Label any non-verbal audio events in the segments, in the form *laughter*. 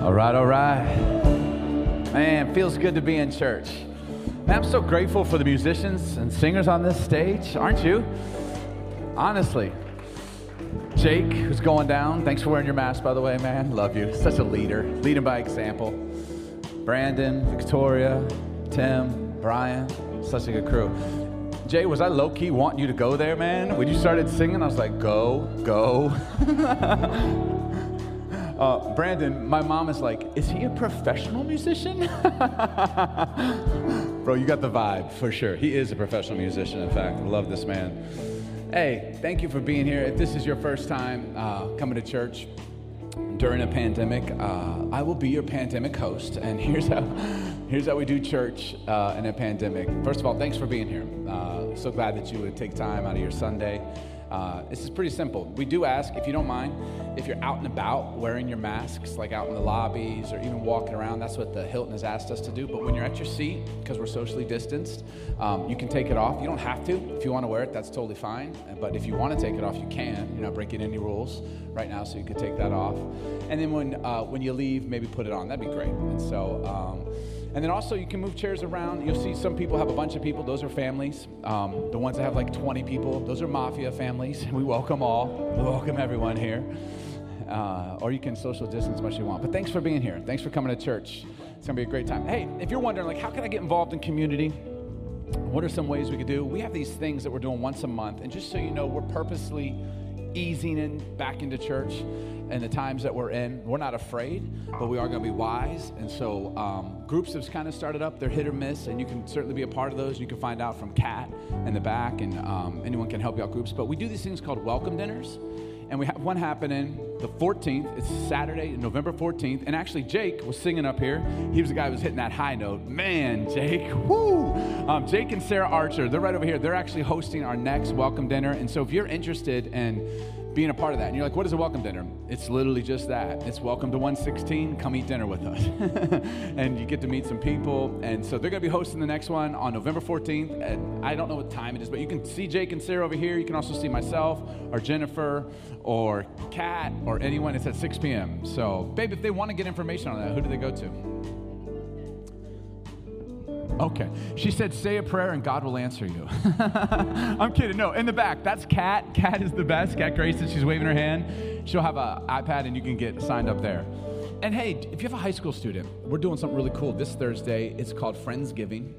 All right, all right. Man, feels good to be in church. Man, I'm so grateful for the musicians and singers on this stage, aren't you? Honestly. Jake, who's going down, thanks for wearing your mask, by the way, man. Love you. Such a leader, leading by example. Brandon, Victoria, Tim, Brian, such a good crew. Jay, was I low key wanting you to go there, man? When you started singing, I was like, go, go. *laughs* uh, Brandon, my mom is like, is he a professional musician? *laughs* Bro, you got the vibe for sure. He is a professional musician, in fact. I love this man. Hey, thank you for being here. If this is your first time uh, coming to church, during a pandemic, uh, I will be your pandemic host. And here's how, *laughs* here's how we do church uh, in a pandemic. First of all, thanks for being here. Uh, so glad that you would take time out of your Sunday. Uh, this is pretty simple. We do ask, if you don't mind, if you're out and about wearing your masks, like out in the lobbies or even walking around, that's what the Hilton has asked us to do. But when you're at your seat, because we're socially distanced, um, you can take it off. You don't have to. If you want to wear it, that's totally fine. But if you want to take it off, you can. You're not breaking any rules right now, so you could take that off. And then when, uh, when you leave, maybe put it on. That'd be great. And so, um, and then also, you can move chairs around. You'll see some people have a bunch of people. Those are families. Um, the ones that have like 20 people, those are mafia families. *laughs* We welcome all. We welcome everyone here. Uh, or you can social distance as much as you want. But thanks for being here. Thanks for coming to church. It's gonna be a great time. Hey, if you're wondering, like, how can I get involved in community? What are some ways we could do? We have these things that we're doing once a month, and just so you know, we're purposely easing in back into church and the times that we're in. We're not afraid, but we are going to be wise. And so um, groups have kind of started up. They're hit or miss, and you can certainly be a part of those. You can find out from Kat in the back, and um, anyone can help you out groups. But we do these things called welcome dinners. And we have one happening the 14th. It's Saturday, November 14th. And actually, Jake was singing up here. He was the guy who was hitting that high note. Man, Jake, *laughs* whoo! Um, Jake and Sarah Archer, they're right over here. They're actually hosting our next welcome dinner. And so if you're interested in being a part of that. And you're like, what is a welcome dinner? It's literally just that. It's welcome to 116, come eat dinner with us. *laughs* and you get to meet some people. And so they're going to be hosting the next one on November 14th. And I don't know what time it is, but you can see Jake and Sarah over here. You can also see myself or Jennifer or Kat or anyone. It's at 6 p.m. So, babe, if they want to get information on that, who do they go to? Okay. She said, say a prayer and God will answer you. *laughs* I'm kidding. No, in the back, that's Kat. Kat is the best. Kat Grayson, she's waving her hand. She'll have an iPad and you can get signed up there. And hey, if you have a high school student, we're doing something really cool this Thursday. It's called Friendsgiving.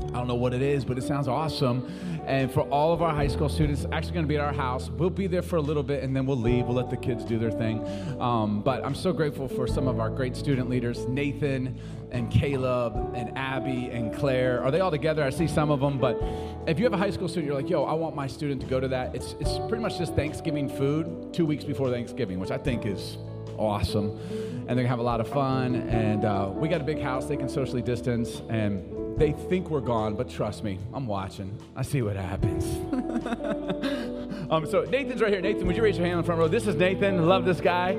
I don't know what it is, but it sounds awesome. And for all of our high school students, actually going to be at our house. We'll be there for a little bit and then we'll leave. We'll let the kids do their thing. Um, but I'm so grateful for some of our great student leaders, Nathan and Caleb and Abby and Claire. Are they all together? I see some of them. But if you have a high school student, you're like, yo, I want my student to go to that. It's, it's pretty much just Thanksgiving food two weeks before Thanksgiving, which I think is awesome. And they're going to have a lot of fun. And uh, we got a big house. They can socially distance. And they think we're gone, but trust me, I'm watching. I see what happens. *laughs* um, so Nathan's right here. Nathan, would you raise your hand in the front row? This is Nathan. Love this guy.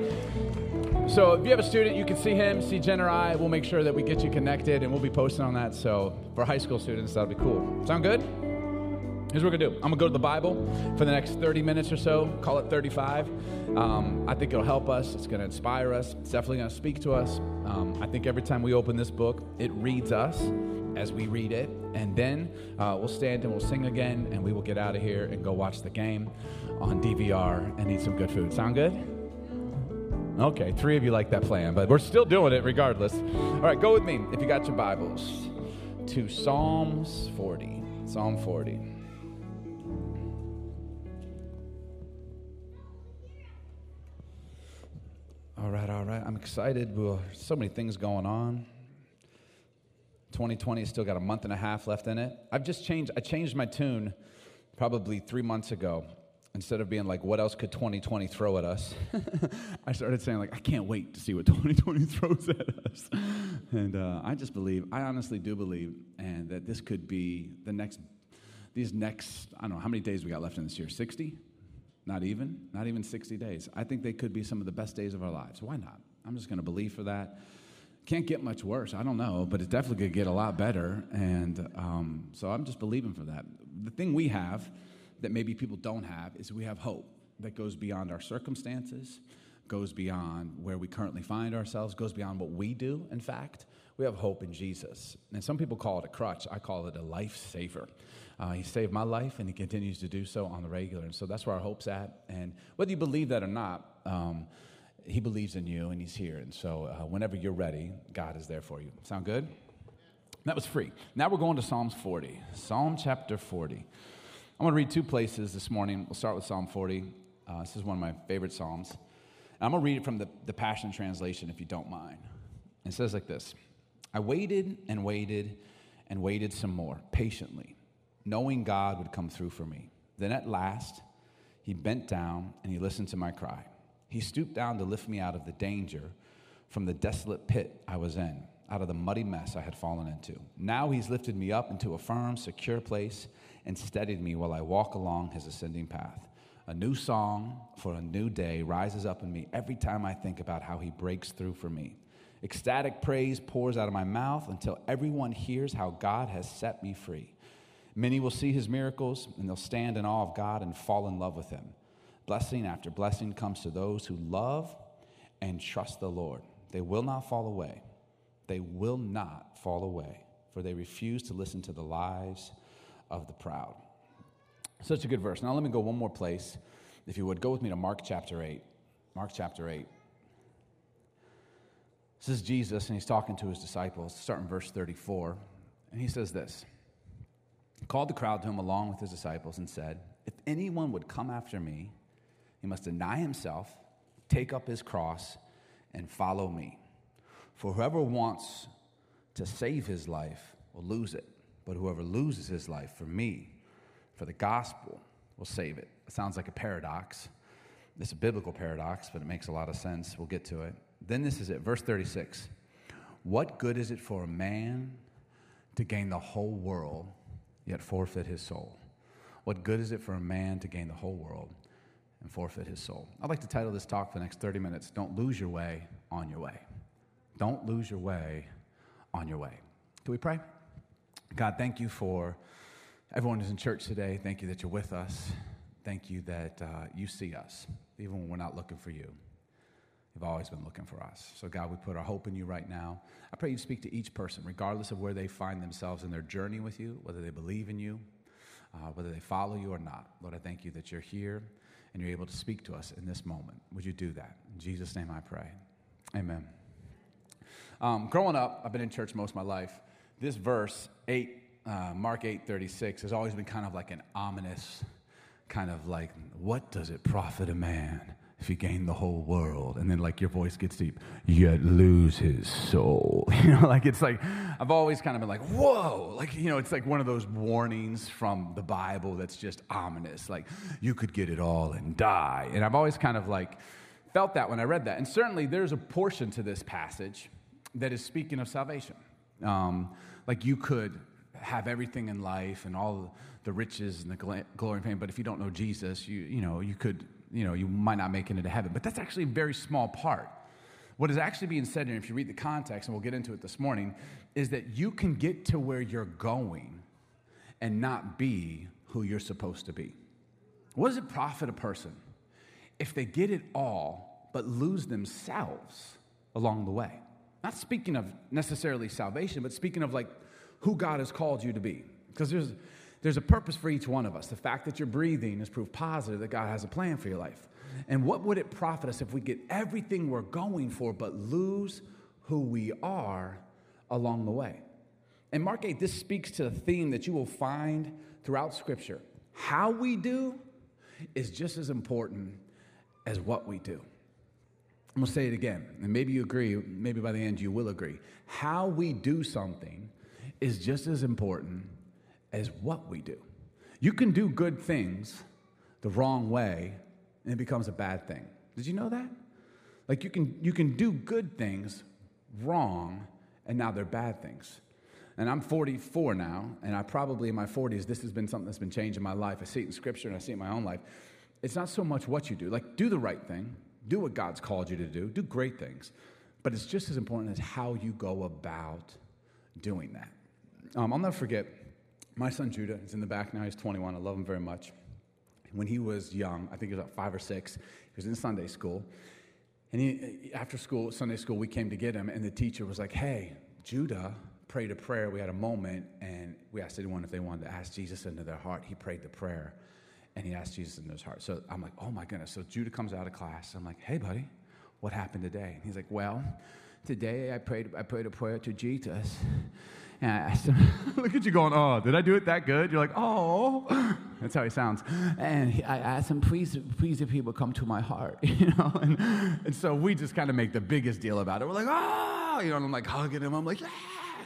So if you have a student, you can see him, see Jen or I. We'll make sure that we get you connected, and we'll be posting on that. So for high school students, that'll be cool. Sound good? Here's what we're gonna do. I'm gonna go to the Bible for the next 30 minutes or so. Call it 35. Um, I think it'll help us. It's gonna inspire us. It's definitely gonna speak to us. Um, I think every time we open this book, it reads us as we read it. And then uh, we'll stand and we'll sing again, and we will get out of here and go watch the game on DVR and eat some good food. Sound good? Okay, three of you like that plan, but we're still doing it regardless. All right, go with me if you got your Bibles to Psalms 40. Psalm 40. All right, all right. I'm excited. Well, so many things going on. 2020 still got a month and a half left in it. I've just changed, I changed my tune probably three months ago. Instead of being like, what else could 2020 throw at us? *laughs* I started saying, like, I can't wait to see what 2020 *laughs* throws at us. And uh, I just believe, I honestly do believe, and that this could be the next, these next, I don't know, how many days we got left in this year? 60? Not even? Not even 60 days. I think they could be some of the best days of our lives. Why not? I'm just going to believe for that can't get much worse. I don't know, but it's definitely to get a lot better. And um, so I'm just believing for that. The thing we have that maybe people don't have is we have hope that goes beyond our circumstances, goes beyond where we currently find ourselves, goes beyond what we do, in fact. We have hope in Jesus. And some people call it a crutch. I call it a lifesaver. Uh, he saved my life and he continues to do so on the regular. And so that's where our hope's at. And whether you believe that or not, um, he believes in you and he's here. And so uh, whenever you're ready, God is there for you. Sound good? That was free. Now we're going to Psalms 40. Psalm chapter 40. I'm going to read two places this morning. We'll start with Psalm 40. Uh, this is one of my favorite Psalms. And I'm going to read it from the, the Passion Translation, if you don't mind. It says like this I waited and waited and waited some more, patiently, knowing God would come through for me. Then at last, he bent down and he listened to my cry. He stooped down to lift me out of the danger from the desolate pit I was in out of the muddy mess I had fallen into. Now he's lifted me up into a firm, secure place and steadied me while I walk along his ascending path. A new song for a new day rises up in me every time I think about how he breaks through for me. Ecstatic praise pours out of my mouth until everyone hears how God has set me free. Many will see his miracles and they'll stand in awe of God and fall in love with him. Blessing after blessing comes to those who love and trust the Lord. They will not fall away they will not fall away, for they refuse to listen to the lies of the proud. Such a good verse. Now, let me go one more place. If you would, go with me to Mark chapter 8. Mark chapter 8. This is Jesus, and he's talking to his disciples, starting verse 34. And he says this He called the crowd to him along with his disciples and said, If anyone would come after me, he must deny himself, take up his cross, and follow me. For whoever wants to save his life will lose it, but whoever loses his life for me, for the gospel, will save it. It sounds like a paradox. It's a biblical paradox, but it makes a lot of sense. We'll get to it. Then this is it, verse 36. What good is it for a man to gain the whole world, yet forfeit his soul? What good is it for a man to gain the whole world and forfeit his soul? I'd like to title this talk for the next 30 minutes Don't Lose Your Way on Your Way. Don't lose your way on your way. Can we pray? God, thank you for everyone who's in church today. Thank you that you're with us. Thank you that uh, you see us, even when we're not looking for you. You've always been looking for us. So, God, we put our hope in you right now. I pray you speak to each person, regardless of where they find themselves in their journey with you, whether they believe in you, uh, whether they follow you or not. Lord, I thank you that you're here and you're able to speak to us in this moment. Would you do that? In Jesus' name I pray. Amen. Um, growing up, I've been in church most of my life. This verse, 8, uh, Mark 8 36, has always been kind of like an ominous, kind of like, what does it profit a man if you gain the whole world? And then, like, your voice gets deep, yet lose his soul. *laughs* You know, like, it's like, I've always kind of been like, whoa. Like, you know, it's like one of those warnings from the Bible that's just ominous. Like, you could get it all and die. And I've always kind of like, felt that when I read that. And certainly there's a portion to this passage that is speaking of salvation. Um, like you could have everything in life and all the riches and the glory and fame, but if you don't know Jesus, you, you know, you could, you know, you might not make it into heaven. But that's actually a very small part. What is actually being said here, if you read the context, and we'll get into it this morning, is that you can get to where you're going and not be who you're supposed to be. What does it profit a person if they get it all but lose themselves along the way? Not speaking of necessarily salvation, but speaking of like who God has called you to be. Because there's, there's a purpose for each one of us. The fact that you're breathing is proof positive that God has a plan for your life. And what would it profit us if we get everything we're going for, but lose who we are along the way? And Mark 8, this speaks to a theme that you will find throughout Scripture. How we do is just as important as what we do. I'm gonna say it again, and maybe you agree, maybe by the end you will agree. How we do something is just as important as what we do. You can do good things the wrong way, and it becomes a bad thing. Did you know that? Like you can you can do good things wrong, and now they're bad things. And I'm 44 now, and I probably in my 40s, this has been something that's been changing my life. I see it in scripture and I see it in my own life. It's not so much what you do, like do the right thing, do what God's called you to do, do great things. But it's just as important as how you go about doing that. Um, I'll never forget my son Judah, he's in the back now, he's 21. I love him very much. When he was young, I think he was about five or six, he was in Sunday school. And he, after school, Sunday school, we came to get him, and the teacher was like, Hey, Judah prayed a prayer. We had a moment, and we asked anyone if they wanted to ask Jesus into their heart. He prayed the prayer, and he asked Jesus into his heart. So I'm like, Oh my goodness. So Judah comes out of class. I'm like, Hey, buddy, what happened today? And he's like, Well, today I prayed, I prayed a prayer to Jesus. And I asked him, look at you going, oh, did I do it that good? You're like, oh, *laughs* that's how he sounds. And he, I asked him, please, please, if he would come to my heart, *laughs* you know? And, and so we just kind of make the biggest deal about it. We're like, oh, you know, and I'm like hugging him. I'm like, yes.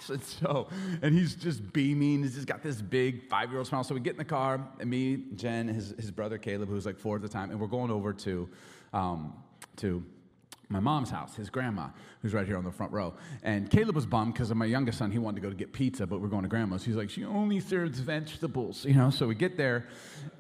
And so, and he's just beaming. He's just got this big five year old smile. So we get in the car, and me, Jen, his, his brother Caleb, who's like four at the time, and we're going over to, um, to my mom's house, his grandma, who's right here on the front row. And Caleb was bummed because of my youngest son. He wanted to go to get pizza, but we're going to grandma's. He's like, she only serves vegetables, you know? So we get there,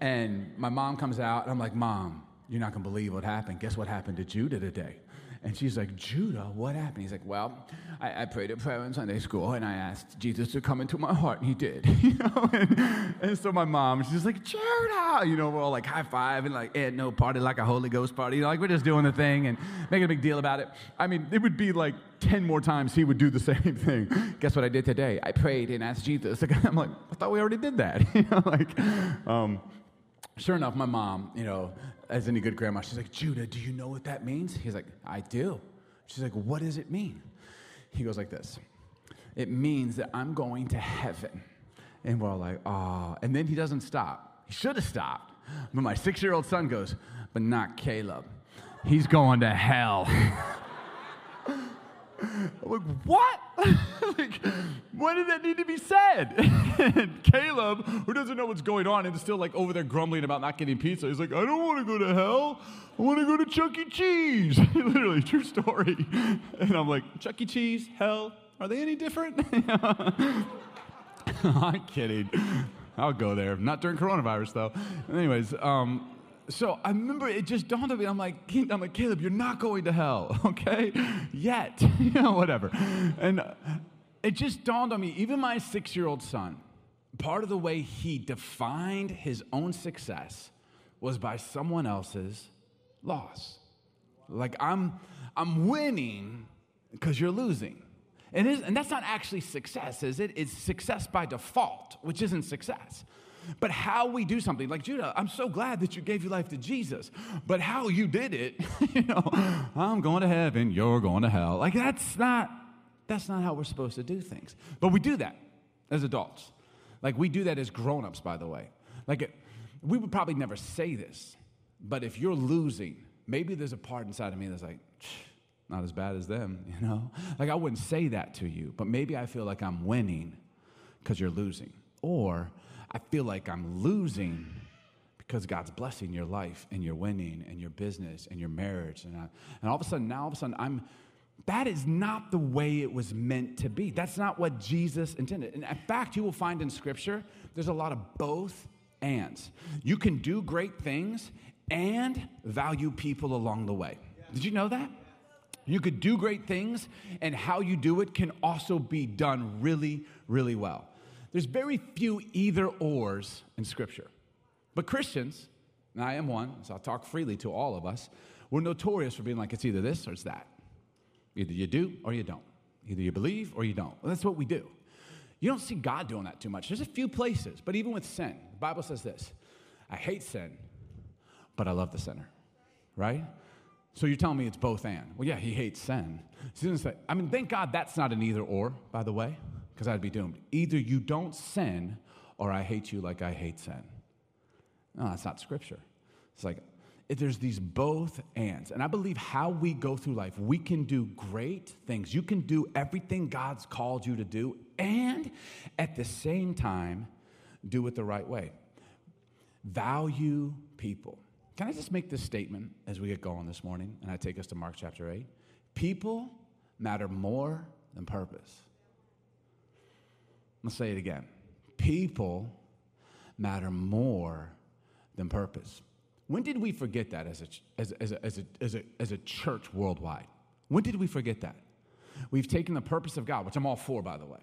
and my mom comes out, and I'm like, Mom, you're not going to believe what happened. Guess what happened to Judah today? And she's like, Judah, what happened? He's like, Well, I, I, prayed a prayer in Sunday school and I asked Jesus to come into my heart, and he did. *laughs* you know? And, and, so my mom, she's like, Judah! You know, we're all like high five and like, and no party like a Holy Ghost party. You know, like we're just doing the thing and making a big deal about it. I mean, it would be like 10 more times he would do the *laughs* same thing. Guess what I did today? I prayed and asked Jesus. *laughs* I'm like, I thought we already did that. you know, like, um, sure enough, my mom, you know, as any good grandma, she's like, Judah, do you know what that means? He's like, I do. She's like, what does it mean? He goes like this It means that I'm going to heaven. And we're all like, oh. And then he doesn't stop. He should have stopped. But my six year old son goes, but not Caleb. He's going to hell. *laughs* I'm like, what? *laughs* like, why did that need to be said? *laughs* and Caleb, who doesn't know what's going on and is still like over there grumbling about not getting pizza, he's like, I don't want to go to hell. I want to go to Chuck E. Cheese. *laughs* Literally, true story. And I'm like, Chuck E. Cheese, hell, are they any different? I'm kidding. I'll go there. Not during coronavirus, though. Anyways, um, so I remember it just dawned on me. I'm like, I'm like, Caleb, you're not going to hell, *laughs* okay? Yet, *laughs* you know, whatever. And uh, it just dawned on me. Even my six-year-old son, part of the way he defined his own success was by someone else's loss. Like I'm, I'm winning because you're losing. And, and that's not actually success, is it? It's success by default, which isn't success. But how we do something, like Judah, I'm so glad that you gave your life to Jesus. But how you did it, *laughs* you know, I'm going to heaven, you're going to hell. Like that's not that's not how we're supposed to do things. But we do that as adults. Like we do that as grown-ups, by the way. Like it, we would probably never say this, but if you're losing, maybe there's a part inside of me that's like, not as bad as them, *laughs* you know? Like I wouldn't say that to you, but maybe I feel like I'm winning because you're losing. Or I feel like I'm losing because God's blessing your life and you're winning and your business and your marriage. And, I, and all of a sudden, now all of a sudden, I'm, that is not the way it was meant to be. That's not what Jesus intended. And in fact, you will find in Scripture, there's a lot of both ands. You can do great things and value people along the way. Did you know that? You could do great things, and how you do it can also be done really, really well. There's very few either ors in Scripture. But Christians, and I am one, so I'll talk freely to all of us, we're notorious for being like, it's either this or it's that. Either you do or you don't. Either you believe or you don't. Well, that's what we do. You don't see God doing that too much. There's a few places, but even with sin, the Bible says this I hate sin, but I love the sinner, right? So you're telling me it's both and. Well, yeah, he hates sin. I mean, thank God that's not an either or, by the way because I'd be doomed. Either you don't sin or I hate you like I hate sin. No, that's not scripture. It's like there's these both ands. And I believe how we go through life, we can do great things. You can do everything God's called you to do, and at the same time, do it the right way. Value people. Can I just make this statement as we get going this morning? And I take us to Mark chapter 8. People matter more than purpose. Let's say it again. People matter more than purpose. When did we forget that as a, as, as, a, as, a, as, a, as a church worldwide? When did we forget that? We've taken the purpose of God, which I'm all for, by the way,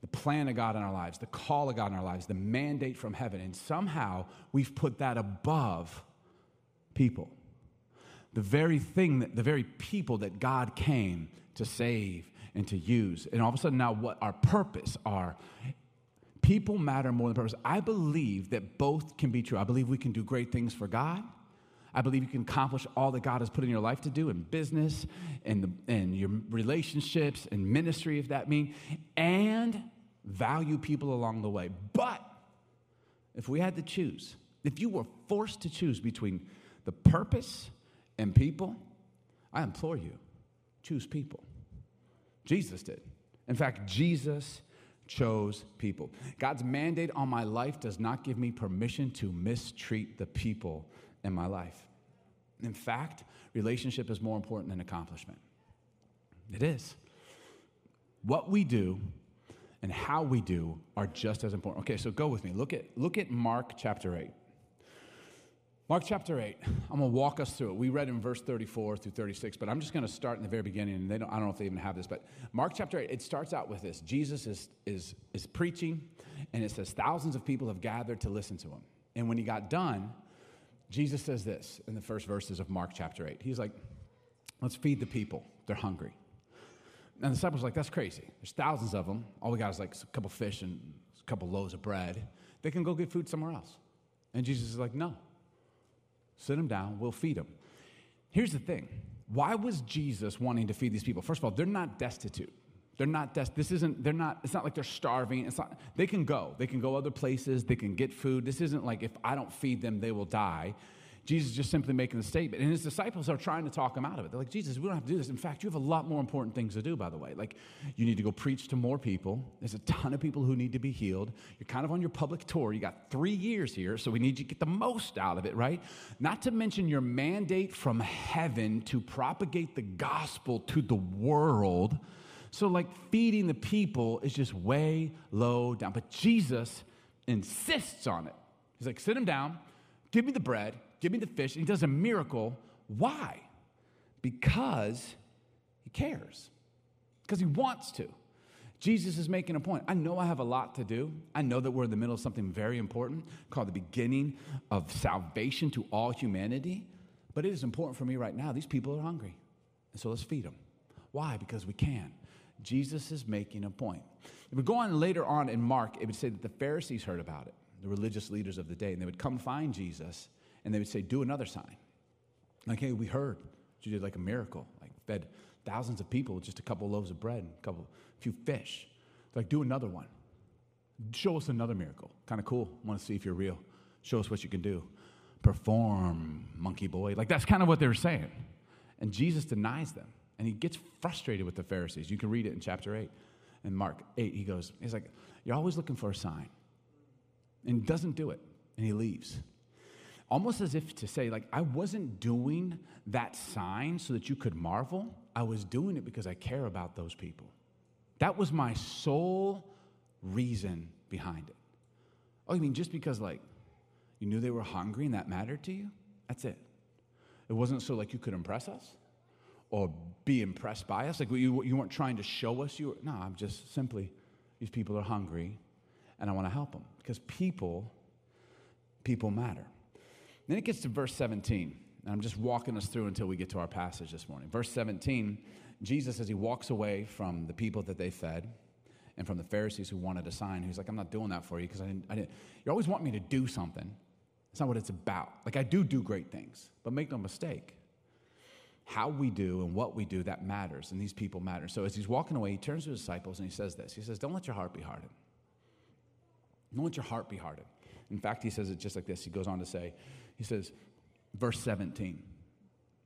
the plan of God in our lives, the call of God in our lives, the mandate from heaven, and somehow we've put that above people. the very thing that the very people that God came to save and to use. And all of a sudden, now what our purpose are. People matter more than purpose. I believe that both can be true. I believe we can do great things for God. I believe you can accomplish all that God has put in your life to do in business and, and your relationships and ministry, if that means, and value people along the way. But if we had to choose, if you were forced to choose between the purpose and people, I implore you, choose people. Jesus did. In fact, Jesus chose people. God's mandate on my life does not give me permission to mistreat the people in my life. In fact, relationship is more important than accomplishment. It is. What we do and how we do are just as important. Okay, so go with me. Look at, look at Mark chapter 8. Mark chapter 8, I'm going to walk us through it. We read in verse 34 through 36, but I'm just going to start in the very beginning. And they don't, I don't know if they even have this, but Mark chapter 8, it starts out with this Jesus is, is, is preaching, and it says thousands of people have gathered to listen to him. And when he got done, Jesus says this in the first verses of Mark chapter 8. He's like, let's feed the people. They're hungry. And the disciples are like, that's crazy. There's thousands of them. All we got is like a couple fish and a couple loaves of bread. They can go get food somewhere else. And Jesus is like, no Sit them down, we'll feed them. Here's the thing why was Jesus wanting to feed these people? First of all, they're not destitute. They're not des- this isn't they're not it's not like they're starving. It's not they can go. They can go other places, they can get food. This isn't like if I don't feed them, they will die. Jesus is just simply making the statement. And his disciples are trying to talk him out of it. They're like, Jesus, we don't have to do this. In fact, you have a lot more important things to do, by the way. Like, you need to go preach to more people. There's a ton of people who need to be healed. You're kind of on your public tour. You got three years here, so we need you to get the most out of it, right? Not to mention your mandate from heaven to propagate the gospel to the world. So, like, feeding the people is just way low down. But Jesus insists on it. He's like, sit him down, give me the bread, Give me the fish. And he does a miracle. Why? Because he cares, because he wants to. Jesus is making a point. I know I have a lot to do. I know that we're in the middle of something very important called the beginning of salvation to all humanity. But it is important for me right now. These people are hungry. And so let's feed them. Why? Because we can. Jesus is making a point. If we go on later on in Mark, it would say that the Pharisees heard about it, the religious leaders of the day, and they would come find Jesus and they would say, Do another sign. Like, hey, we heard you did like a miracle, like fed thousands of people with just a couple loaves of bread and a couple, a few fish. They're like, do another one. Show us another miracle. Kind of cool. Want to see if you're real. Show us what you can do. Perform, monkey boy. Like that's kind of what they were saying. And Jesus denies them. And he gets frustrated with the Pharisees. You can read it in chapter 8. In Mark 8, he goes, he's like, You're always looking for a sign. And doesn't do it. And he leaves almost as if to say, like, I wasn't doing that sign so that you could marvel. I was doing it because I care about those people. That was my sole reason behind it. Oh, you mean just because, like, you knew they were hungry and that mattered to you? That's it. It wasn't so, like, you could impress us or be impressed by us. Like, you, you weren't trying to show us you were. No, I'm just simply, these people are hungry and I want to help them because people, people matter. Then it gets to verse 17. And I'm just walking us through until we get to our passage this morning. Verse 17, Jesus, as he walks away from the people that they fed and from the Pharisees who wanted a sign, he's like, I'm not doing that for you because I didn't, I didn't. You always want me to do something. It's not what it's about. Like, I do do great things, but make no mistake. How we do and what we do, that matters, and these people matter. So as he's walking away, he turns to his disciples and he says this He says, Don't let your heart be hardened. Don't let your heart be hardened. In fact, he says it just like this. He goes on to say, he says, verse 17.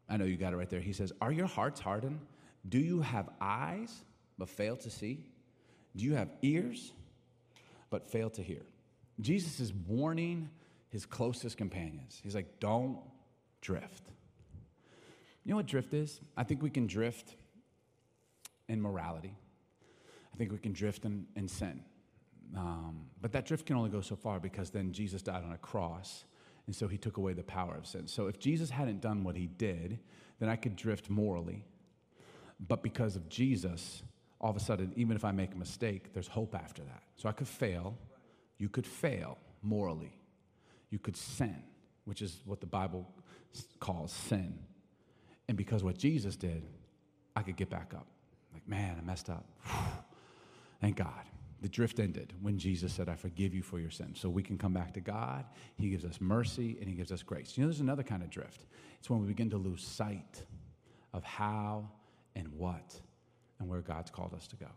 I know you got it right there. He says, Are your hearts hardened? Do you have eyes but fail to see? Do you have ears but fail to hear? Jesus is warning his closest companions. He's like, Don't drift. You know what drift is? I think we can drift in morality. I think we can drift in, in sin. Um, but that drift can only go so far because then Jesus died on a cross and so he took away the power of sin. So if Jesus hadn't done what he did, then I could drift morally. But because of Jesus, all of a sudden, even if I make a mistake, there's hope after that. So I could fail. You could fail morally. You could sin, which is what the Bible calls sin. And because what Jesus did, I could get back up. Like, man, I messed up. *sighs* Thank God. The drift ended when Jesus said, I forgive you for your sins. So we can come back to God. He gives us mercy and He gives us grace. You know, there's another kind of drift. It's when we begin to lose sight of how and what and where God's called us to go.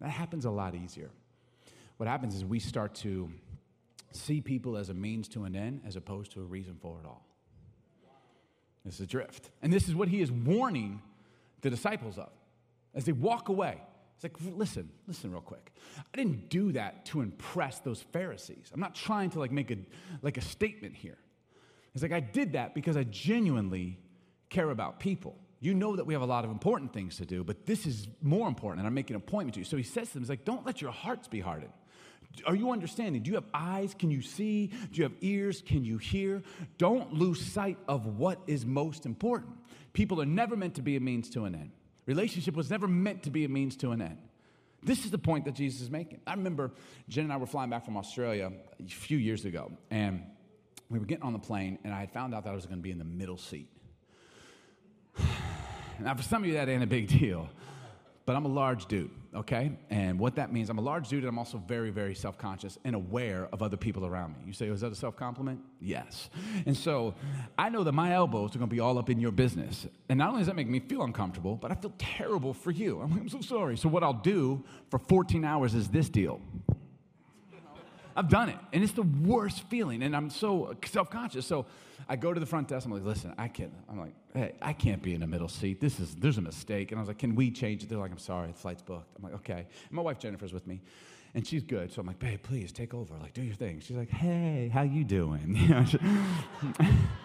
That happens a lot easier. What happens is we start to see people as a means to an end as opposed to a reason for it all. This is a drift. And this is what he is warning the disciples of as they walk away. It's like, listen, listen real quick. I didn't do that to impress those Pharisees. I'm not trying to like make a like a statement here. It's like I did that because I genuinely care about people. You know that we have a lot of important things to do, but this is more important, and I'm making an appointment to you. So he says to them, he's like, don't let your hearts be hardened. Are you understanding? Do you have eyes? Can you see? Do you have ears? Can you hear? Don't lose sight of what is most important. People are never meant to be a means to an end. Relationship was never meant to be a means to an end. This is the point that Jesus is making. I remember Jen and I were flying back from Australia a few years ago, and we were getting on the plane, and I had found out that I was going to be in the middle seat. *sighs* Now, for some of you, that ain't a big deal but I'm a large dude, okay? And what that means, I'm a large dude and I'm also very, very self conscious and aware of other people around me. You say, is that a self compliment? Yes. And so I know that my elbows are gonna be all up in your business. And not only does that make me feel uncomfortable, but I feel terrible for you. I'm, *laughs* like, I'm so sorry. So what I'll do for 14 hours is this deal. I've done it, and it's the worst feeling, and I'm so self conscious. So I go to the front desk. I'm like, listen, I can't. I'm like, hey, I can't be in the middle seat. This is there's a mistake. And I was like, can we change it? They're like, I'm sorry, the flight's booked. I'm like, okay. And my wife Jennifer's with me, and she's good. So I'm like, babe, please take over. Like, do your thing. She's like, hey, how you doing? You know, she,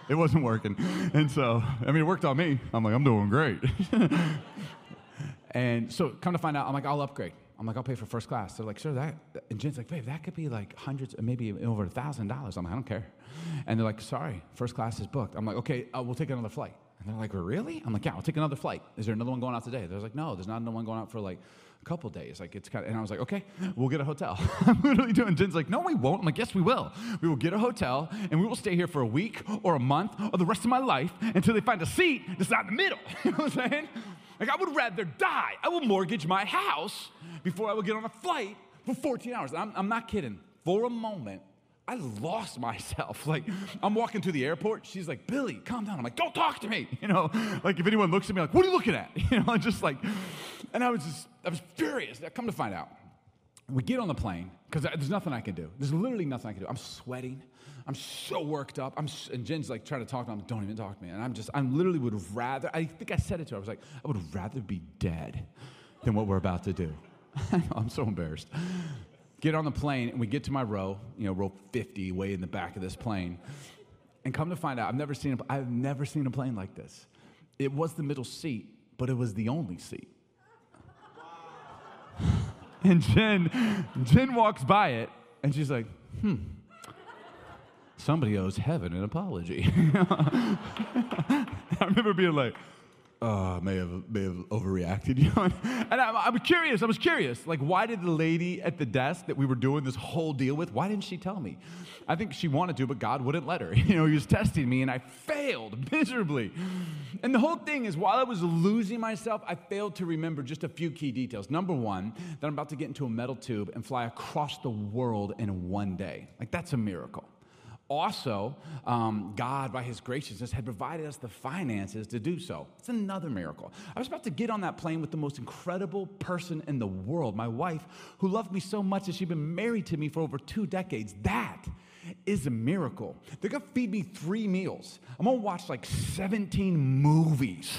it wasn't working, and so I mean, it worked on me. I'm like, I'm doing great. *laughs* and so come to find out, I'm like, I'll upgrade. I'm like, I'll pay for first class. They're like, sure, that. And Jen's like, babe, that could be like hundreds, maybe over a thousand dollars. I'm like, I don't care. And they're like, sorry, first class is booked. I'm like, okay, uh, we'll take another flight. And they're like, really? I'm like, yeah, I'll take another flight. Is there another one going out today? They're like, no, there's not another one going out for like a couple days. Like it's kind of, and I was like, okay, we'll get a hotel. *laughs* I'm literally doing. Jen's like, no, we won't. I'm like, yes, we will. We will get a hotel and we will stay here for a week or a month or the rest of my life until they find a seat that's not in the middle. *laughs* you know what I'm saying? Like, I would rather die. I will mortgage my house before I will get on a flight for 14 hours. I'm, I'm not kidding. For a moment, I lost *laughs* myself. Like, I'm walking to the airport. She's like, Billy, calm down. I'm like, don't talk to me. *laughs* You know, like if anyone looks at me, like, what are you looking at? *laughs* You know, I'm just like, and I was just, I was furious. I come to find out, we get on the plane because there's nothing I can do. There's literally nothing I can do. I'm sweating. I'm so worked up. I'm, and Jen's like trying to talk to me. Don't even talk to me. And I'm just, I'm literally would rather, I think I said it to her. I was like, I would rather be dead than what we're about to do. *laughs* I'm so embarrassed. Get on the plane, and we get to my row, you know, row 50, way in the back of this plane. And come to find out, I've never seen a, I've never seen a plane like this. It was the middle seat, but it was the only seat. *laughs* and Jen, Jen walks by it, and she's like, hmm somebody owes heaven an apology. *laughs* I remember being like, uh, may have may have overreacted, *laughs* you know. And I, I, was curious. I was curious. Like, why did the lady at the desk that we were doing this whole deal with? Why didn't she tell me? I think she wanted to, but God wouldn't let her. *laughs* You know, He was testing me, and I failed miserably. And the whole thing is, while I was losing myself, I failed to remember just a few key details. Number one, that I'm about to get into a metal tube and fly across the world in one day. Like that's a miracle also, um, God, by His graciousness, had provided us the finances to do so. It's another miracle. I was about to get on that plane with the most incredible person in the world, my wife, who loved me so much that she'd been married to me for over two decades. That is a miracle. They're gonna feed me three meals. I'm gonna watch like 17 movies.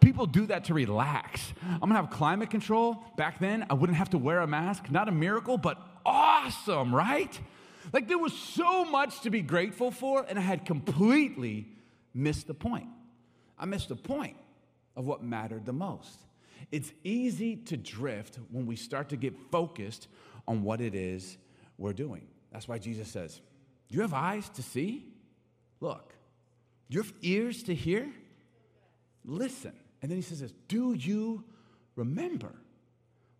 People do that to relax. I'm gonna have climate control. Back then, I wouldn't have to wear a mask. Not a miracle, but awesome, right? Like there was so much to be grateful for, and I had completely missed the point. I missed the point of what mattered the most. It's easy to drift when we start to get focused on what it is we're doing. That's why Jesus says, you have eyes to see? Look. You have ears to hear? Listen. And then he says this Do you remember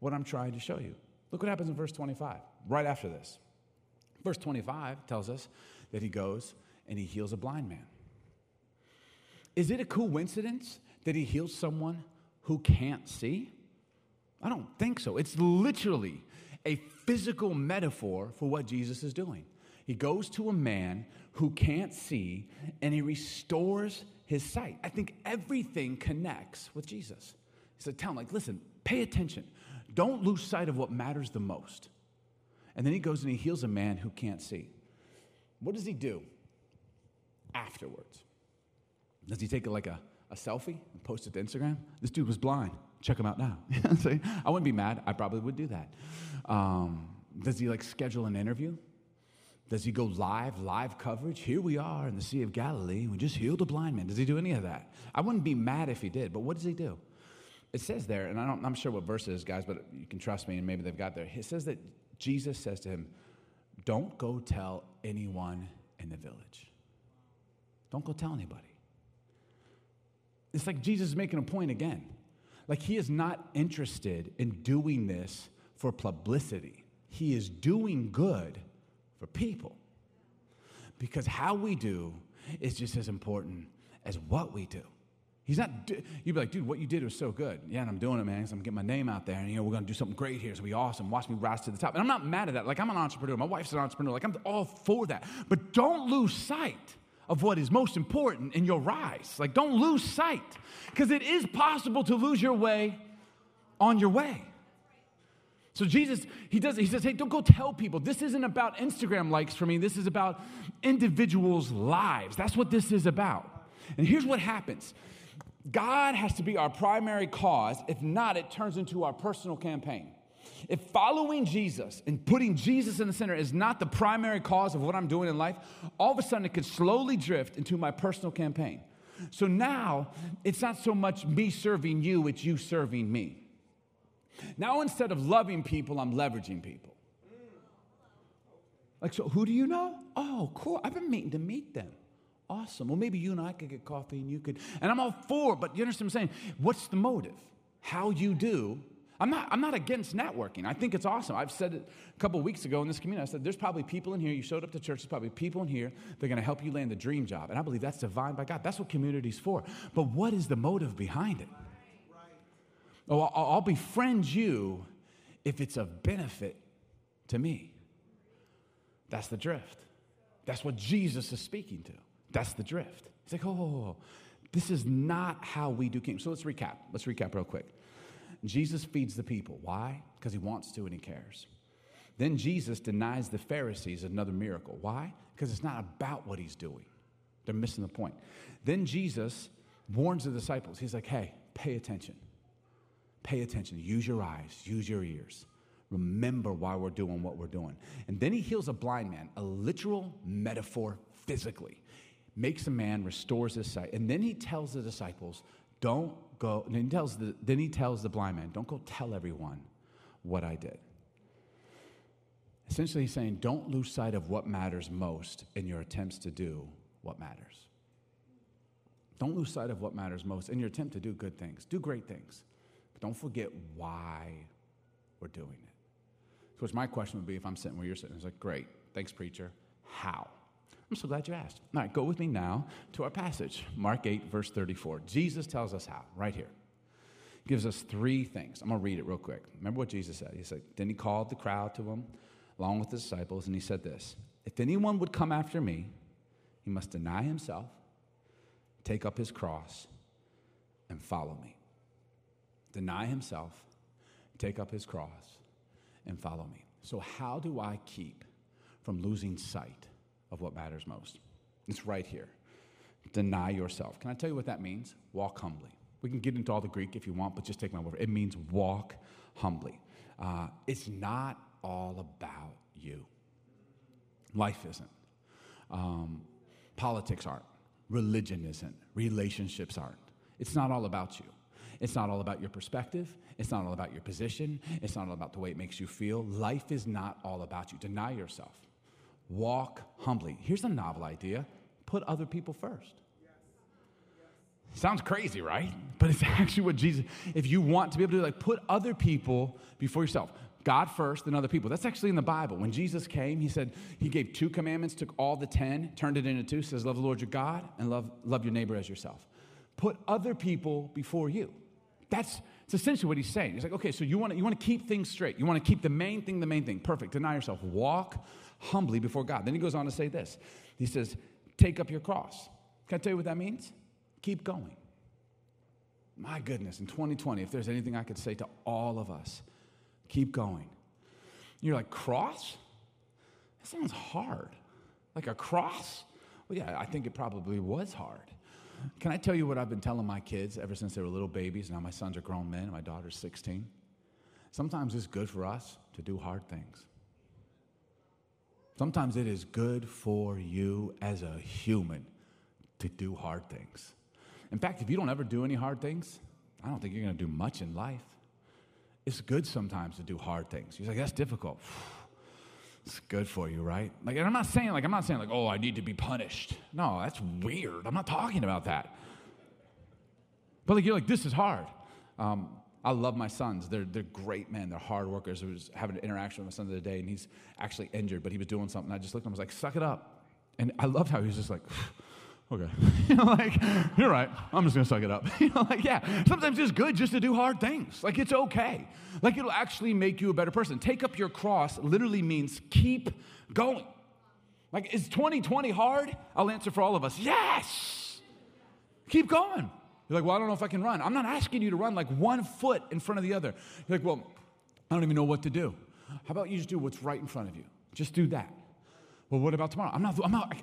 what I'm trying to show you? Look what happens in verse 25, right after this. Verse 25 tells us that he goes and he heals a blind man. Is it a coincidence that he heals someone who can't see? I don't think so. It's literally a physical metaphor for what Jesus is doing. He goes to a man who can't see and he restores his sight. I think everything connects with Jesus. He said, Tell him, like, listen, pay attention. Don't lose sight of what matters the most. And then he goes and he heals a man who can't see. What does he do afterwards? Does he take like a, a selfie and post it to Instagram? This dude was blind. Check him out now. *laughs* I wouldn't be mad. I probably would do that. Um, does he like schedule an interview? Does he go live, live coverage? Here we are in the Sea of Galilee. We just healed a blind man. Does he do any of that? I wouldn't be mad if he did, but what does he do? It says there, and I don't, I'm sure what verse it is, guys, but you can trust me, and maybe they've got there. It says that Jesus says to him, Don't go tell anyone in the village. Don't go tell anybody. It's like Jesus is making a point again. Like he is not interested in doing this for publicity, he is doing good for people. Because how we do is just as important as what we do. He's not, you'd be like, dude, what you did was so good. Yeah, and I'm doing it, man, because I'm getting my name out there, and you know, we're gonna do something great here. It's gonna be awesome. Watch me rise to the top. And I'm not mad at that. Like, I'm an entrepreneur. My wife's an entrepreneur. Like, I'm all for that. But don't lose sight of what is most important in your rise. Like, don't lose sight, because it is possible to lose your way on your way. So Jesus, he does, he says, hey, don't go tell people. This isn't about Instagram likes for me. This is about individuals' lives. That's what this is about. And here's what happens. God has to be our primary cause. If not, it turns into our personal campaign. If following Jesus and putting Jesus in the center is not the primary cause of what I'm doing in life, all of a sudden it could slowly drift into my personal campaign. So now it's not so much me serving you, it's you serving me. Now instead of loving people, I'm leveraging people. Like, so who do you know? Oh, cool. I've been meeting to meet them. Awesome. Well, maybe you and I could get coffee and you could. And I'm all for, but you understand what I'm saying? What's the motive? How you do I'm not, I'm not against networking. I think it's awesome. I've said it a couple weeks ago in this community. I said, there's probably people in here, you showed up to church, there's probably people in here They're going to help you land the dream job. And I believe that's divine by God. That's what community's for. But what is the motive behind it? Oh, I'll, I'll befriend you if it's of benefit to me. That's the drift. That's what Jesus is speaking to. That's the drift. He's like, oh, this is not how we do kingdom. So let's recap. Let's recap real quick. Jesus feeds the people. Why? Because he wants to and he cares. Then Jesus denies the Pharisees another miracle. Why? Because it's not about what he's doing. They're missing the point. Then Jesus warns the disciples. He's like, hey, pay attention. Pay attention. Use your eyes, use your ears. Remember why we're doing what we're doing. And then he heals a blind man, a literal metaphor physically. Makes a man, restores his sight. And then he tells the disciples, don't go, and he tells the, then he tells the blind man, don't go tell everyone what I did. Essentially, he's saying, don't lose sight of what matters most in your attempts to do what matters. Don't lose sight of what matters most in your attempt to do good things. Do great things. But don't forget why we're doing it. So, which my question would be if I'm sitting where you're sitting, it's like, great, thanks, preacher. How? I'm so glad you asked. All right, go with me now to our passage, Mark 8, verse 34. Jesus tells us how, right here. Gives us three things. I'm going to read it real quick. Remember what Jesus said? He said, Then he called the crowd to him, along with the disciples, and he said this If anyone would come after me, he must deny himself, take up his cross, and follow me. Deny himself, take up his cross, and follow me. So, how do I keep from losing sight of what matters most. It's right here. Deny yourself. Can I tell you what that means? Walk humbly. We can get into all the Greek if you want, but just take my word. It means walk humbly. Uh, it's not all about you. Life isn't. Um, politics aren't. Religion isn't. Relationships aren't. It's not all about you. It's not all about your perspective. It's not all about your position. It's not all about the way it makes you feel. Life is not all about you. Deny yourself. Walk humbly. Here's a novel idea put other people first. Sounds crazy, right? But it's *laughs* actually what Jesus, if you want to be able to like put other people before yourself. God first, then other people. That's actually in the Bible. When Jesus came, he said he gave two commandments, took all the ten, turned it into two, says, Love the Lord your God and love, love your neighbor as yourself. put other people before you. That's, that's essentially what he's saying. He's like, okay, so you want to you want to keep things straight. You want to keep the main thing the main thing. Perfect. Deny yourself. Walk humbly before God. Then he goes on to say this. He says, take up your cross. Can I tell you what that means? Keep going. My goodness, in 2020, if there's anything I could say to all of us, keep going. You're like, cross? That sounds hard. Like a cross? Well, yeah, I think it probably was hard. Can I tell you what I've been telling my kids ever since they were little babies? Now my sons are grown men, my daughter's 16. Sometimes it's good for us to do hard things. Sometimes it is good for you as a human to do hard things. In fact, if you don't ever do any hard things, I don't think you're going to do much in life. It's good sometimes to do hard things. You're like, that's difficult. *sighs* It's good for you, right? Like, and I'm not saying like I'm not saying like, oh, I need to be punished. No, that's weird. I'm not talking about that. But like you're like, this is hard. Um, I love my sons. They're, they're great men. They're hard workers. I was having an interaction with my son the other day, and he's actually injured, but he was doing something. I just looked at him. I was like, suck it up. And I loved how he was just like, *sighs* okay. *laughs* you know, like, you're right. I'm just going to suck it up. *laughs* you know, like, yeah. Sometimes it's good just to do hard things. Like, it's okay. Like, it'll actually make you a better person. Take up your cross literally means keep going. Like, is 2020 hard? I'll answer for all of us yes. Keep going. You're like, well, I don't know if I can run. I'm not asking you to run like one foot in front of the other. You're like, well, I don't even know what to do. How about you just do what's right in front of you? Just do that. Well, what about tomorrow? I'm not, I'm not,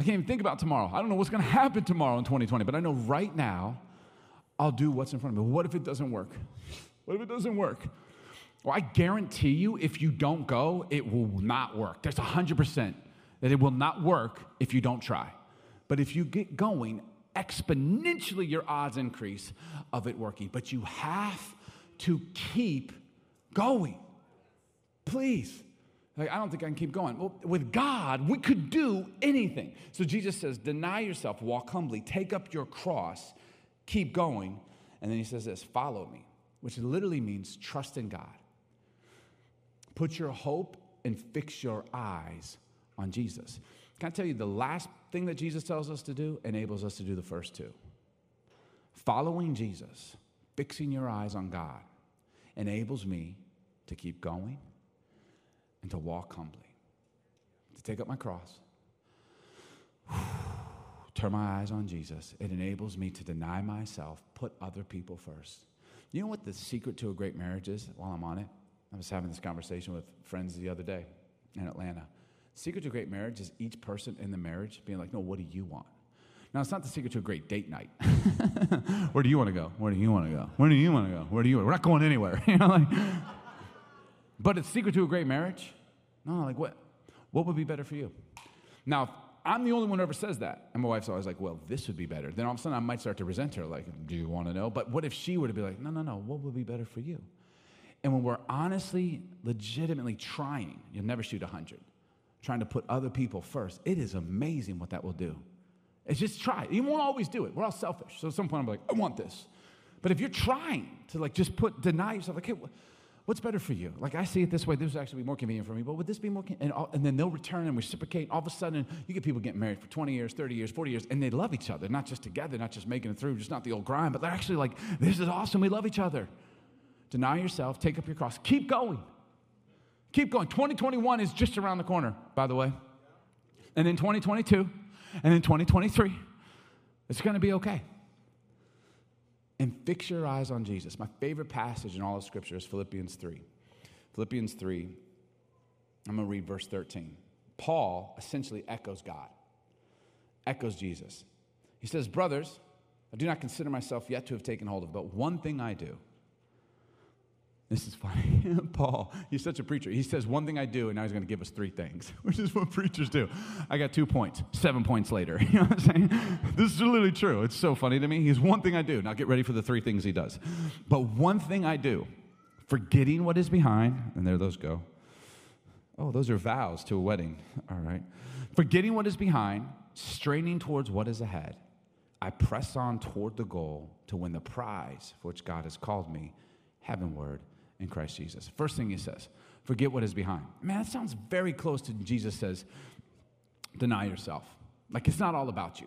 I can't even think about tomorrow. I don't know what's going *laughs* to happen tomorrow in 2020, but I know right now I'll do what's in front of me. What if it doesn't work? What if it doesn't work? Well, I guarantee you, if you don't go, it will not work. There's 100% that it will not work if you don't try. But if you get going, exponentially your odds increase of it working. But you have to keep going. Please. Like, I don't think I can keep going. Well, with God, we could do anything. So Jesus says, deny yourself, walk humbly, take up your cross, keep going. And then he says this follow me, which literally means trust in God. Put your hope and fix your eyes on Jesus. Can I tell you, the last thing that Jesus tells us to do enables us to do the first two. Following Jesus, fixing your eyes on God, enables me to keep going and to walk humbly, to take up my cross, *sighs* turn my eyes on Jesus. It enables me to deny myself, put other people first. You know what the secret to a great marriage is while I'm on it? I was having this conversation with friends the other day in Atlanta. Secret to a great marriage is each person in the marriage being like, no, what do you want? Now, it's not the secret to a great date night. *laughs* Where do you want to go? Where do you want to go? Where do you want to go? Where do you? We're not going anywhere. *laughs* you know, like, but it's secret to a great marriage? No, like what? What would be better for you? Now, I'm the only one who ever says that. And my wife's always like, well, this would be better. Then all of a sudden I might start to resent her, like, do you want to know? But what if she were to be like, no, no, no, what would be better for you? And when we're honestly, legitimately trying, you'll never shoot a 100, trying to put other people first, it is amazing what that will do. It's just try. You won't always do it. We're all selfish. So at some point I'm like, I want this. But if you're trying to like just put, deny yourself, like, hey, what's better for you? Like, I see it this way. This would actually be more convenient for me, but would this be more? Con-? And, all, and then they'll return and reciprocate. All of a sudden, you get people getting married for 20 years, 30 years, 40 years, and they love each other, not just together, not just making it through, just not the old grind, but they're actually like, this is awesome. We love each other. Deny yourself, take up your cross, keep going. Keep going. 2021 is just around the corner, by the way. And then 2022, and then 2023, it's going to be okay and fix your eyes on Jesus. My favorite passage in all of Scripture is Philippians 3. Philippians 3, I'm going to read verse 13. Paul essentially echoes God, echoes Jesus. He says, Brothers, I do not consider myself yet to have taken hold of, but one thing I do this is funny. *laughs* Paul, he's such a preacher. He says one thing I do, and now he's going to give us three things, *laughs* which is what preachers do. I got two points, seven points later. *laughs* You know what I'm saying? This is literally true. It's so funny to me. He's one thing I do. Now get ready for the three things he does. But one thing I do, forgetting what is behind, and there those go. Oh, those are vows to a wedding. All right. Forgetting what is behind, straining towards what is ahead, I press on toward the goal to win the prize for which God has called me heavenward in Christ Jesus. First thing he says, forget what is behind. Man, that sounds very close to Jesus says, deny yourself. Like it's not all about you.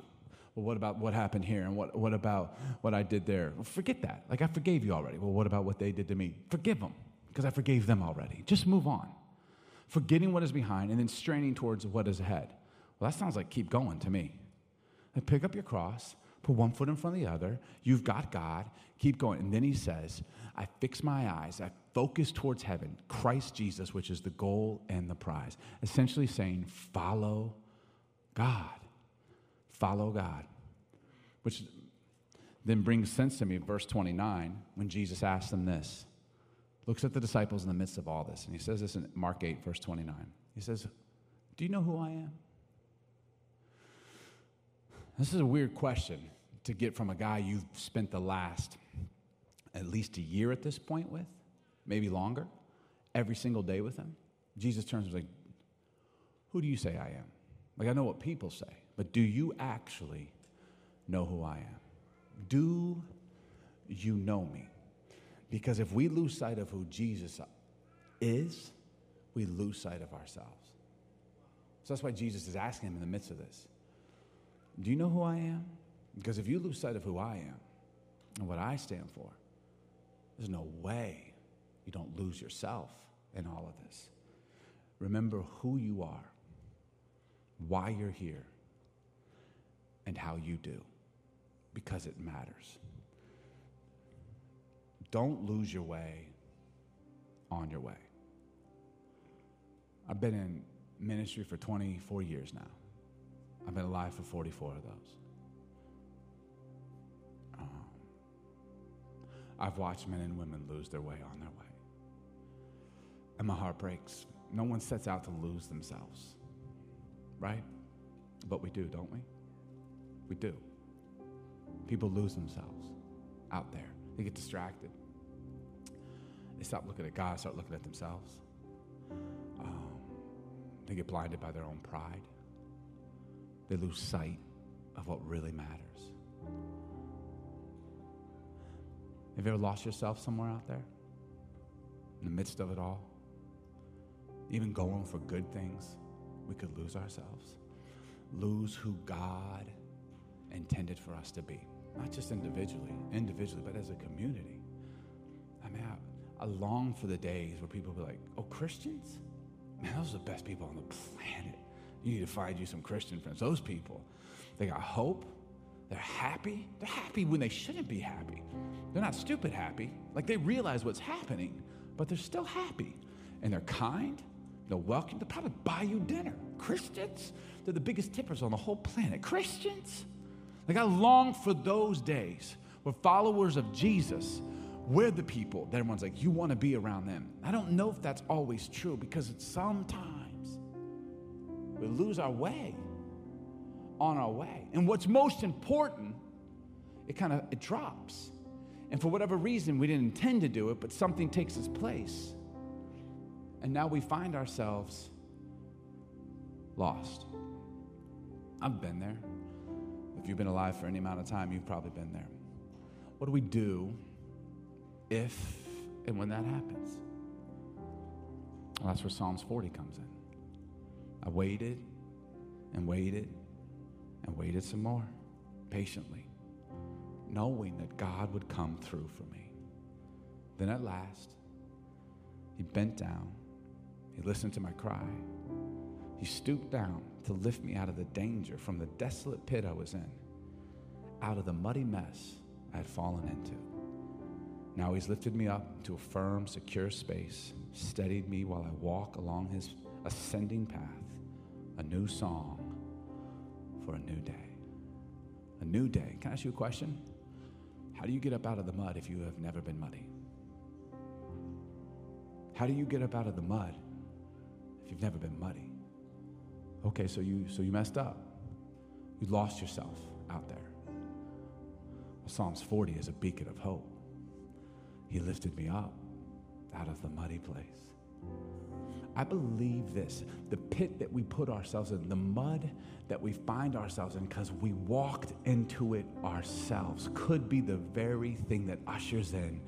Well, what about what happened here? And what, what about what I did there? Well, forget that. Like, I forgave you already. Well, what about what they did to me? Forgive them because I forgave them already. Just move on. Forgetting what is behind and then straining towards what is ahead. Well, that sounds like keep going to me. And pick up your cross, put one foot in front of the other. You've got God. Keep going. And then he says, I fix my eyes, I focus towards heaven, Christ Jesus, which is the goal and the prize. Essentially saying, follow God. Follow God. Which then brings sense to me, verse 29, when Jesus asks them this. Looks at the disciples in the midst of all this, and he says this in Mark 8, verse 29. He says, Do you know who I am? This is a weird question to get from a guy you've spent the last at least a year at this point with, maybe longer, every single day with him. Jesus turns and like, Who do you say I am? Like, I know what people say, but do you actually know who I am? Do you know me? Because if we lose sight of who Jesus is, we lose sight of ourselves. So that's why Jesus is asking him in the midst of this Do you know who I am? Because if you lose sight of who I am and what I stand for, there's no way you don't lose yourself in all of this. Remember who you are, why you're here, and how you do, because it matters. Don't lose your way on your way. I've been in ministry for 24 years now. I've been alive for 44 of those. Um, I've watched men and women lose their way on their way. And my heart breaks. No one sets out to lose themselves, right? But we do, don't we? We do. People lose themselves out there, they get distracted. They stop looking at God, start looking at themselves. Um, they get blinded by their own pride. They lose sight of what really matters. Have you ever lost yourself somewhere out there? In the midst of it all? Even going for good things, we could lose ourselves. Lose who God intended for us to be. Not just individually, individually, but as a community. I mean, I, I long for the days where people be like, oh, Christians? Man, those are the best people on the planet. You need to find you some Christian friends. Those people, they got hope, they're happy. They're happy when they shouldn't be happy. They're not stupid happy. Like they realize what's happening, but they're still happy. And they're kind. They're welcome. They'll probably buy you dinner. Christians, they're the biggest tippers on the whole planet. Christians. Like I long for those days where followers of Jesus, we're the people that everyone's like, you want to be around them. I don't know if that's always true because sometimes we lose our way on our way. And what's most important, it kind of it drops. And for whatever reason, we didn't intend to do it, but something takes its place. And now we find ourselves lost. I've been there. If you've been alive for any amount of time, you've probably been there. What do we do if and when that happens? Well, that's where Psalms 40 comes in. I waited and waited and waited some more patiently, knowing that God would come through for me. Then at last, he bent down, he listened to my cry, he stooped down to lift me out of the danger from the desolate pit I was in, out of the muddy mess I had fallen into. Now he's lifted me up to a firm, secure space, steadied me while I walk along his ascending path, a new song for a new day. A new day. Can I ask you a question? How do you get up out of the mud if you have never been muddy? How do you get up out of the mud you've never been muddy? Okay, so you so you messed up. You lost yourself out there. Well, Psalms 40 is a beacon of hope. He lifted me up out of the muddy place. I believe this the pit that we put ourselves in, the mud that we find ourselves in because we walked into it ourselves, could be the very thing that ushers in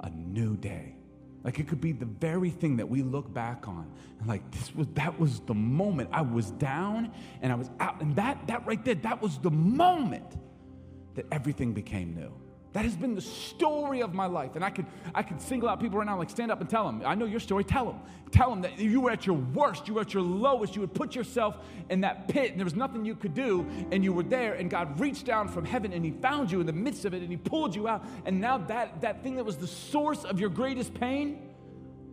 a new day, Like it could be the very thing that we look back on and like this was that was the moment I was down and I was out and that that right there that was the moment that everything became new. That has been the story of my life. And I could, I could single out people right now, like stand up and tell them, I know your story, tell them. Tell them that you were at your worst, you were at your lowest, you would put yourself in that pit and there was nothing you could do, and you were there, and God reached down from heaven and He found you in the midst of it and He pulled you out. And now that, that thing that was the source of your greatest pain,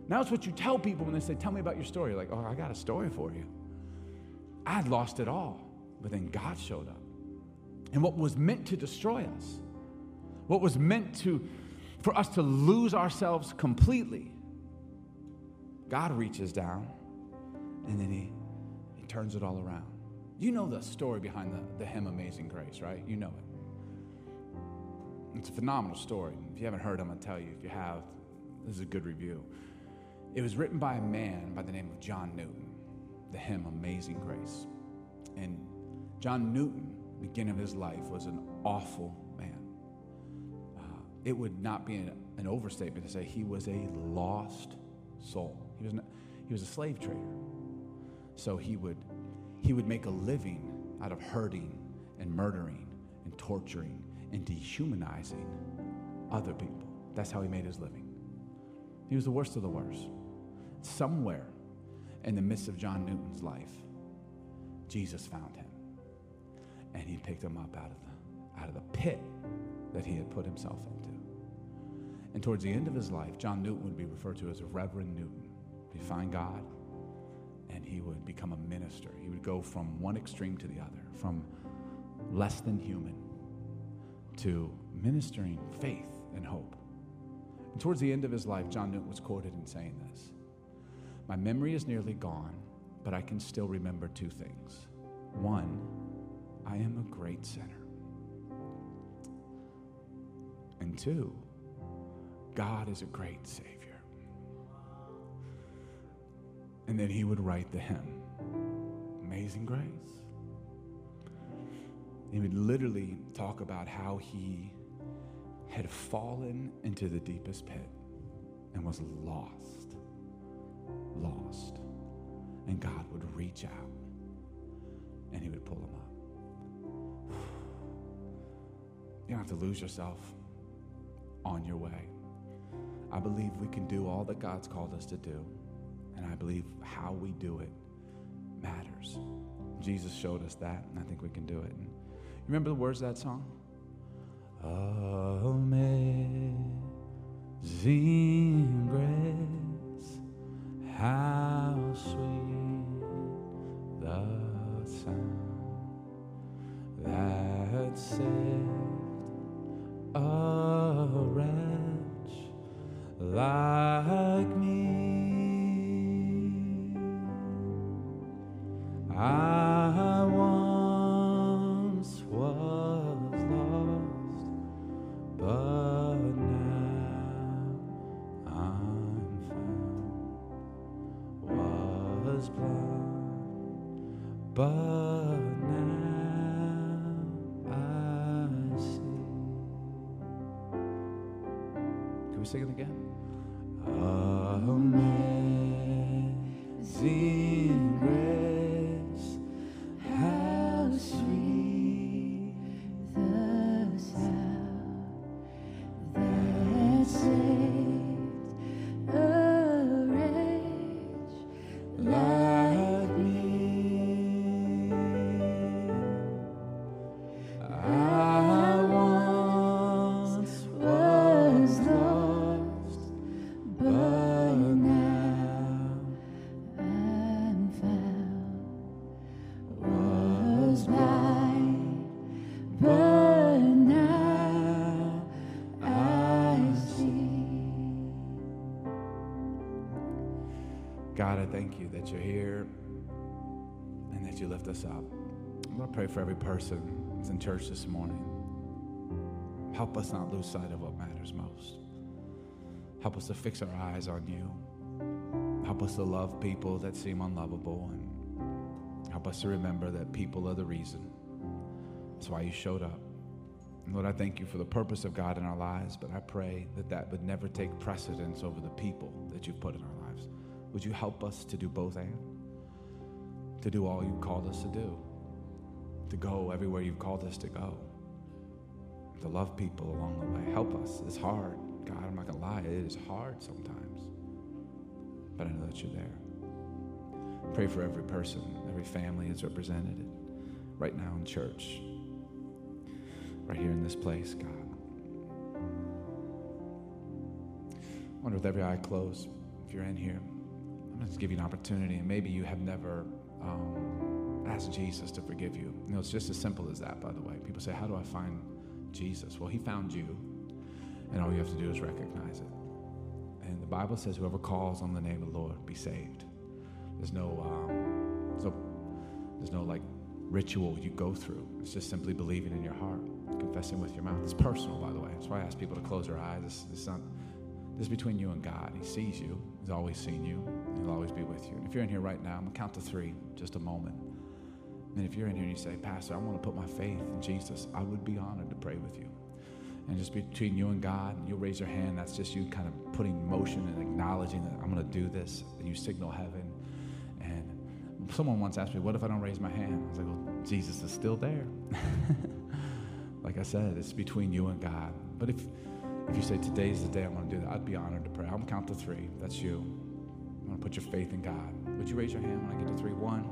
now it's what you tell people when they say, Tell me about your story. You're like, oh, I got a story for you. I had lost it all, but then God showed up. And what was meant to destroy us what was meant to for us to lose ourselves completely. God reaches down and then he, he turns it all around. You know the story behind the, the hymn Amazing Grace, right? You know it. It's a phenomenal story. If you haven't heard, I'm going to tell you. If you have, this is a good review. It was written by a man by the name of John Newton, the hymn Amazing Grace. And John Newton, beginning of his life, was an awful it would not be an, an overstatement to say he was a lost soul. He was, not, he was a slave trader. So he would, he would make a living out of hurting and murdering and torturing and dehumanizing other people. That's how he made his living. He was the worst of the worst. Somewhere in the midst of John Newton's life, Jesus found him. And he picked him up out of the, out of the pit that he had put himself into. And towards the end of his life, John Newton would be referred to as Reverend Newton. He'd find God and he would become a minister. He would go from one extreme to the other, from less than human to ministering faith and hope. And towards the end of his life, John Newton was quoted in saying this My memory is nearly gone, but I can still remember two things. One, I am a great sinner. And two, God is a great Savior. And then he would write the hymn, Amazing Grace. He would literally talk about how he had fallen into the deepest pit and was lost. Lost. And God would reach out and he would pull him up. You don't have to lose yourself on your way. I believe we can do all that God's called us to do. And I believe how we do it matters. Jesus showed us that, and I think we can do it. And you remember the words of that song? Amazing sing it again? God, I thank you that you're here and that you lift us up. I'm going to pray for every person that's in church this morning. Help us not lose sight of what matters most. Help us to fix our eyes on you. Help us to love people that seem unlovable and help us to remember that people are the reason. That's why you showed up. Lord, I thank you for the purpose of God in our lives, but I pray that that would never take precedence over the people that you've put in our. Would you help us to do both and? To do all you've called us to do, to go everywhere you've called us to go, to love people along the way. Help us. It's hard. God, I'm not going to lie, it is hard sometimes, but I know that you're there. Pray for every person, every family is represented right now in church right here in this place, God. I wonder with every eye closed, if you're in here, Give you an opportunity, and maybe you have never um, asked Jesus to forgive you. You know, it's just as simple as that, by the way. People say, How do I find Jesus? Well, He found you, and all you have to do is recognize it. And the Bible says, Whoever calls on the name of the Lord be saved. There's no, um, there's no, there's no like ritual you go through. It's just simply believing in your heart confessing with your mouth. It's personal, by the way. That's why I ask people to close their eyes. It's, this, not, this is between you and God. He sees you. He's always seen you. He'll always be with you. And if you're in here right now, I'm going to count to three, just a moment. And if you're in here and you say, Pastor, I want to put my faith in Jesus, I would be honored to pray with you. And just between you and God, you'll raise your hand. That's just you kind of putting motion and acknowledging that I'm going to do this. And you signal heaven. And someone once asked me, What if I don't raise my hand? I was like, Well, Jesus is still there. *laughs* like I said, it's between you and God. But if if you say today's the day I'm going to do that, I'd be honored to pray. I'm going to count to three. That's you. I'm going to put your faith in God. Would you raise your hand when I get to three? One,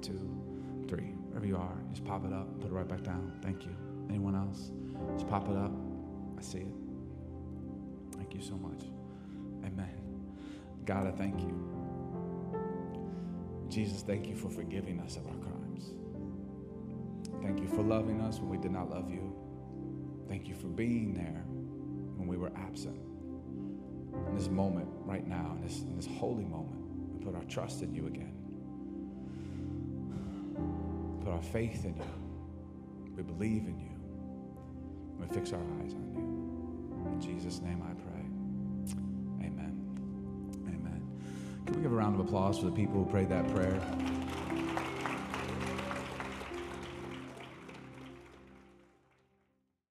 two, three. Wherever you are, just pop it up. Put it right back down. Thank you. Anyone else? Just pop it up. I see it. Thank you so much. Amen. God, I thank you. Jesus, thank you for forgiving us of our crimes. Thank you for loving us when we did not love you. Thank you for being there when we were absent. In this moment, right now, in this, in this holy moment, we put our trust in you again. Put our faith in you. We believe in you. We fix our eyes on you. In Jesus' name I pray. Amen. Amen. Can we give a round of applause for the people who prayed that prayer?